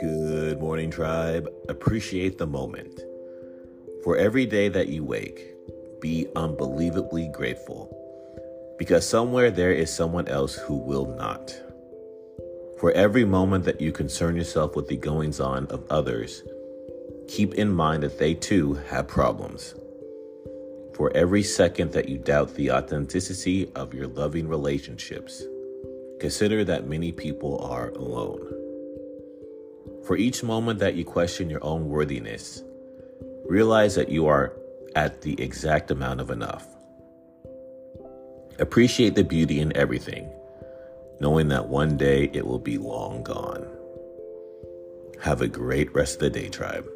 Good morning, tribe. Appreciate the moment. For every day that you wake, be unbelievably grateful. Because somewhere there is someone else who will not. For every moment that you concern yourself with the goings on of others, keep in mind that they too have problems. For every second that you doubt the authenticity of your loving relationships, consider that many people are alone. For each moment that you question your own worthiness, realize that you are at the exact amount of enough. Appreciate the beauty in everything, knowing that one day it will be long gone. Have a great rest of the day, tribe.